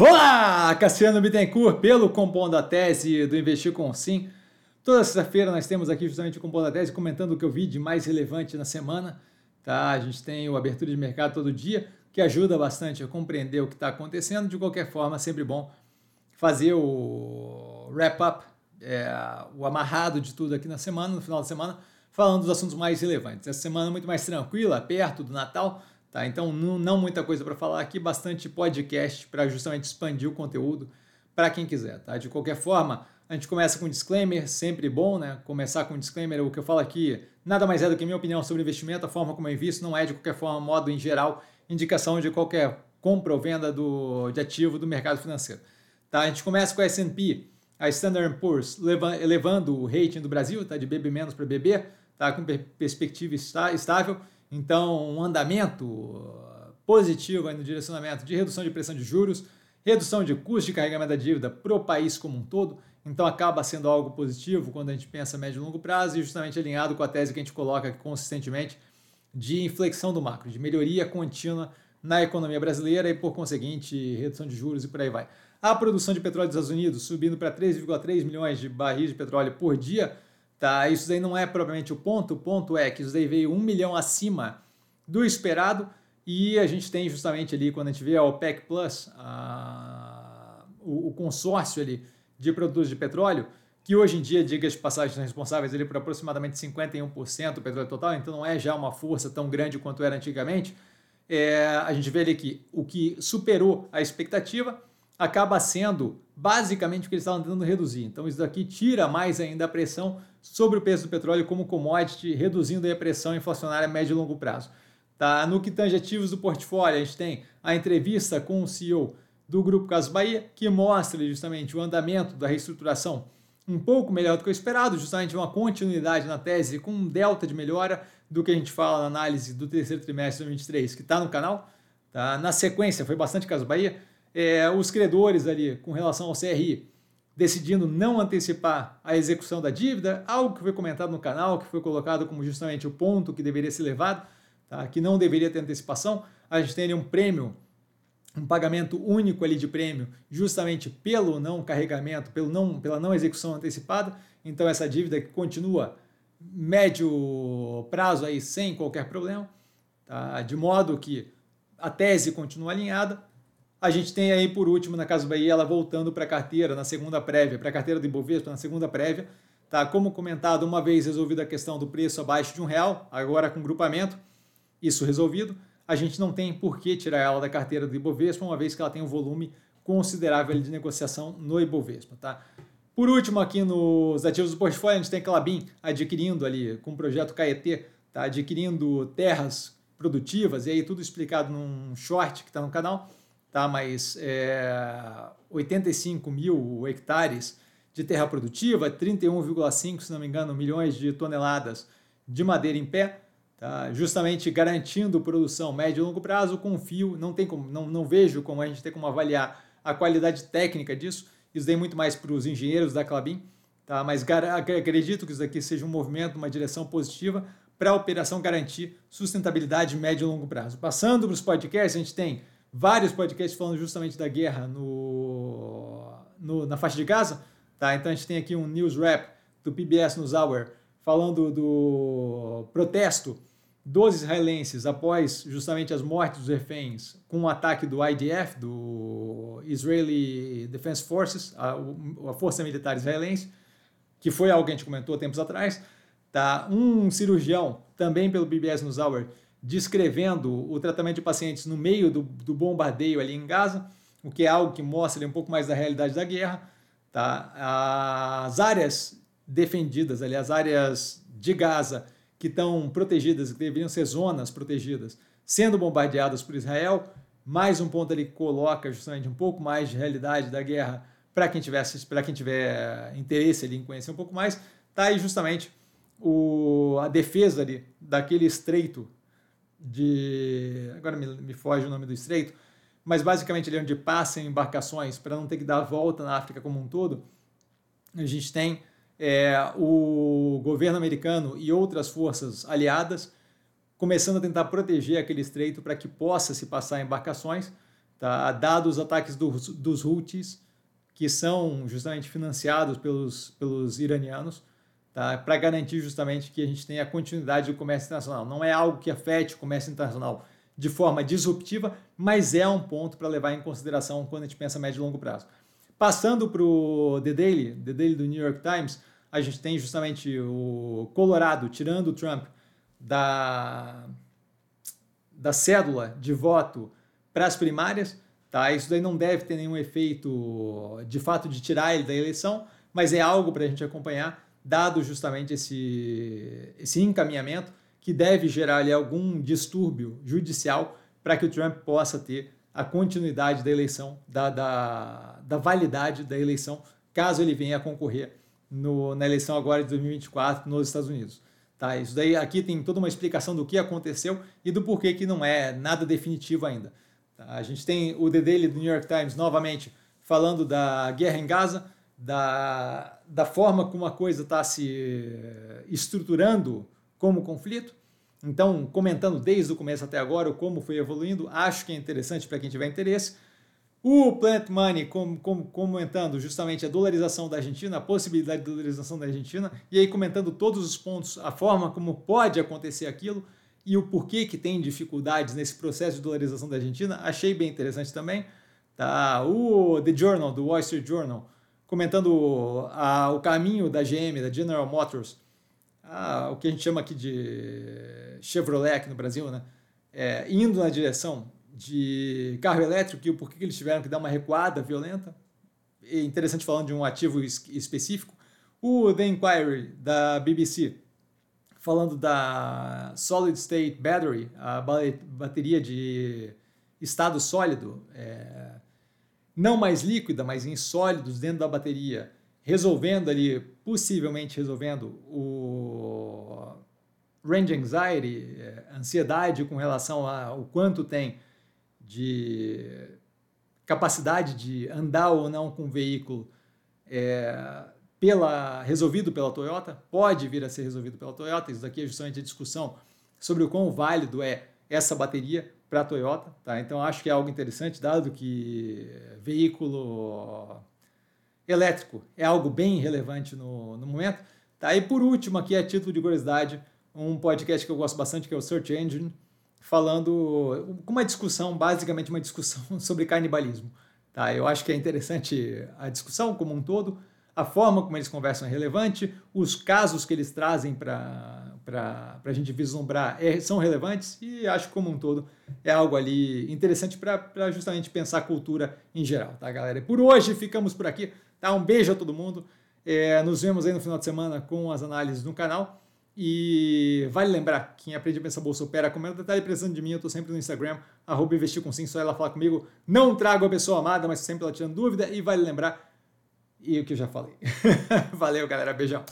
Olá, Cassiano Bittencourt, pelo Compondo a Tese do Investir com Sim. Toda sexta-feira nós temos aqui justamente o Compondo a Tese comentando o que eu vi de mais relevante na semana. Tá? A gente tem o Abertura de Mercado todo dia, que ajuda bastante a compreender o que está acontecendo. De qualquer forma, sempre bom fazer o wrap-up, é, o amarrado de tudo aqui na semana, no final da semana, falando dos assuntos mais relevantes. Essa semana é muito mais tranquila, perto do Natal, Tá? Então, não, não muita coisa para falar aqui, bastante podcast para justamente expandir o conteúdo para quem quiser. Tá? De qualquer forma, a gente começa com disclaimer, sempre bom, né? Começar com um disclaimer, o que eu falo aqui nada mais é do que minha opinião sobre investimento, a forma como eu invisto não é de qualquer forma, modo em geral, indicação de qualquer compra ou venda do, de ativo do mercado financeiro. Tá? A gente começa com a S&P, a Standard Poor's elevando o rating do Brasil, tá? de BB- para BB, tá? com perspectiva estável, então, um andamento positivo no direcionamento de redução de pressão de juros, redução de custo de carregamento da dívida para o país como um todo. Então, acaba sendo algo positivo quando a gente pensa médio e longo prazo e justamente alinhado com a tese que a gente coloca consistentemente de inflexão do macro, de melhoria contínua na economia brasileira e, por conseguinte, redução de juros e por aí vai. A produção de petróleo dos Estados Unidos subindo para 3,3 milhões de barris de petróleo por dia Tá? Isso daí não é propriamente o ponto, o ponto é que isso daí veio um milhão acima do esperado e a gente tem justamente ali, quando a gente vê a OPEC Plus, a, o, consórcio ali de produtores de petróleo, que hoje em dia, diga de passagem, são responsáveis ali por aproximadamente 51% do petróleo total, então não é já uma força tão grande quanto era antigamente. É, a gente vê ali que o que superou a expectativa acaba sendo basicamente o que eles estavam tentando reduzir. Então isso daqui tira mais ainda a pressão sobre o preço do petróleo como commodity, reduzindo a pressão inflacionária a médio e longo prazo. Tá? No que tange ativos do portfólio, a gente tem a entrevista com o CEO do Grupo Caso Bahia, que mostra justamente o andamento da reestruturação um pouco melhor do que o esperado, justamente uma continuidade na tese com um delta de melhora do que a gente fala na análise do terceiro trimestre de 2023, que está no canal. Tá? Na sequência, foi bastante Caso Bahia, é, os credores ali com relação ao CRI decidindo não antecipar a execução da dívida, algo que foi comentado no canal, que foi colocado como justamente o ponto que deveria ser levado, tá? que não deveria ter antecipação. A gente tem um prêmio, um pagamento único ali de prêmio, justamente pelo não carregamento, pelo não, pela não execução antecipada. Então essa dívida que continua médio prazo aí sem qualquer problema, tá? de modo que a tese continua alinhada, a gente tem aí, por último, na Casa Bahia, ela voltando para a carteira, na segunda prévia, para a carteira do Ibovespa, na segunda prévia. Tá? Como comentado, uma vez resolvida a questão do preço abaixo de um real, agora com grupamento, isso resolvido, a gente não tem por que tirar ela da carteira do Ibovespa, uma vez que ela tem um volume considerável de negociação no Ibovespa. Tá? Por último, aqui nos ativos do portfólio, a gente tem Clabin adquirindo ali, com o projeto Caetê, tá? adquirindo terras produtivas, e aí tudo explicado num short que está no canal tá? mas é, 85 mil hectares de terra produtiva, 31,5, se não me engano, milhões de toneladas de madeira em pé, tá? justamente garantindo produção médio e longo prazo, confio, não, tem como, não, não vejo como a gente tem como avaliar a qualidade técnica disso, isso daí muito mais para os engenheiros da Clabin, tá? mas acredito que isso daqui seja um movimento, uma direção positiva para a operação garantir sustentabilidade médio e longo prazo. Passando para os podcasts, a gente tem vários podcasts falando justamente da guerra no, no, na faixa de Gaza. Tá? Então a gente tem aqui um news wrap do PBS News Hour falando do protesto dos israelenses após justamente as mortes dos reféns com o ataque do IDF, do Israeli Defense Forces, a, a força militar israelense, que foi algo que a gente comentou tempos atrás. Tá? Um cirurgião, também pelo PBS News Hour, descrevendo o tratamento de pacientes no meio do, do bombardeio ali em Gaza, o que é algo que mostra ali, um pouco mais da realidade da guerra. Tá? As áreas defendidas, ali, as áreas de Gaza que estão protegidas, que deveriam ser zonas protegidas, sendo bombardeadas por Israel, mais um ponto ali que coloca justamente um pouco mais de realidade da guerra para quem tivesse para quem tiver interesse ali em conhecer um pouco mais, tá aí justamente o, a defesa ali daquele estreito de. Agora me, me foge o nome do estreito, mas basicamente ali onde passam embarcações para não ter que dar a volta na África como um todo, a gente tem é, o governo americano e outras forças aliadas começando a tentar proteger aquele estreito para que possa se passar embarcações. tá? dado os ataques dos, dos Houthis, que são justamente financiados pelos, pelos iranianos, tá? para garantir justamente que a gente tenha continuidade do comércio internacional. Não é algo que afete o comércio internacional de forma disruptiva, mas é um ponto para levar em consideração quando a gente pensa médio e longo prazo. Passando para o The Daily, The Daily do New York Times, a gente tem justamente o Colorado tirando o Trump da, da cédula de voto para as primárias. Tá? Isso daí não deve ter nenhum efeito de fato de tirar ele da eleição, mas é algo para a gente acompanhar, dado justamente esse, esse encaminhamento que deve gerar ali algum distúrbio judicial para que o Trump possa ter a continuidade da eleição, da, da, da validade da eleição, caso ele venha a concorrer no, na eleição agora de 2024 nos Estados Unidos. Tá? Isso daí aqui tem toda uma explicação do que aconteceu e do porquê que não é nada definitivo ainda. Tá? A gente tem o The Daily do New York Times novamente falando da guerra em Gaza, da, da forma como a coisa está se estruturando como conflito. Então, comentando desde o começo até agora como foi evoluindo, acho que é interessante para quem tiver interesse. O Plant Money com, com, comentando justamente a dolarização da Argentina, a possibilidade de dolarização da Argentina, e aí comentando todos os pontos, a forma como pode acontecer aquilo e o porquê que tem dificuldades nesse processo de dolarização da Argentina, achei bem interessante também. Tá? O The Journal, do Wall Street Journal, comentando a, o caminho da GM, da General Motors, a, o que a gente chama aqui de Chevrolet aqui no Brasil, né? É, indo na direção de carro elétrico e o porquê que eles tiveram que dar uma recuada violenta. É interessante falando de um ativo específico. O The Inquiry da BBC, falando da Solid State Battery, a bateria de estado sólido, é, não mais líquida, mas em sólidos dentro da bateria, resolvendo ali, possivelmente resolvendo o range anxiety, é, ansiedade com relação ao quanto tem de capacidade de andar ou não com o veículo é, pela, resolvido pela Toyota, pode vir a ser resolvido pela Toyota. Isso daqui é justamente a discussão sobre o quão válido é essa bateria para a Toyota. Tá? Então, acho que é algo interessante, dado que veículo elétrico é algo bem relevante no, no momento. Tá? E por último, aqui a título de curiosidade, um podcast que eu gosto bastante, que é o Search Engine, falando com uma discussão, basicamente uma discussão sobre canibalismo. Tá? Eu acho que é interessante a discussão como um todo, a forma como eles conversam é relevante, os casos que eles trazem para a gente vislumbrar é, são relevantes e acho que como um todo é algo ali interessante para justamente pensar a cultura em geral, tá, galera? E por hoje ficamos por aqui, tá? Um beijo a todo mundo, é, nos vemos aí no final de semana com as análises no canal. E vale lembrar, quem aprende a pensar bolsa opera, comenta detalhe precisando de mim, eu estou sempre no Instagram, arroba investir com sim, só ela falar comigo. Não trago a pessoa amada, mas sempre ela tirando dúvida. E vale lembrar, e o que eu já falei. Valeu, galera, beijão.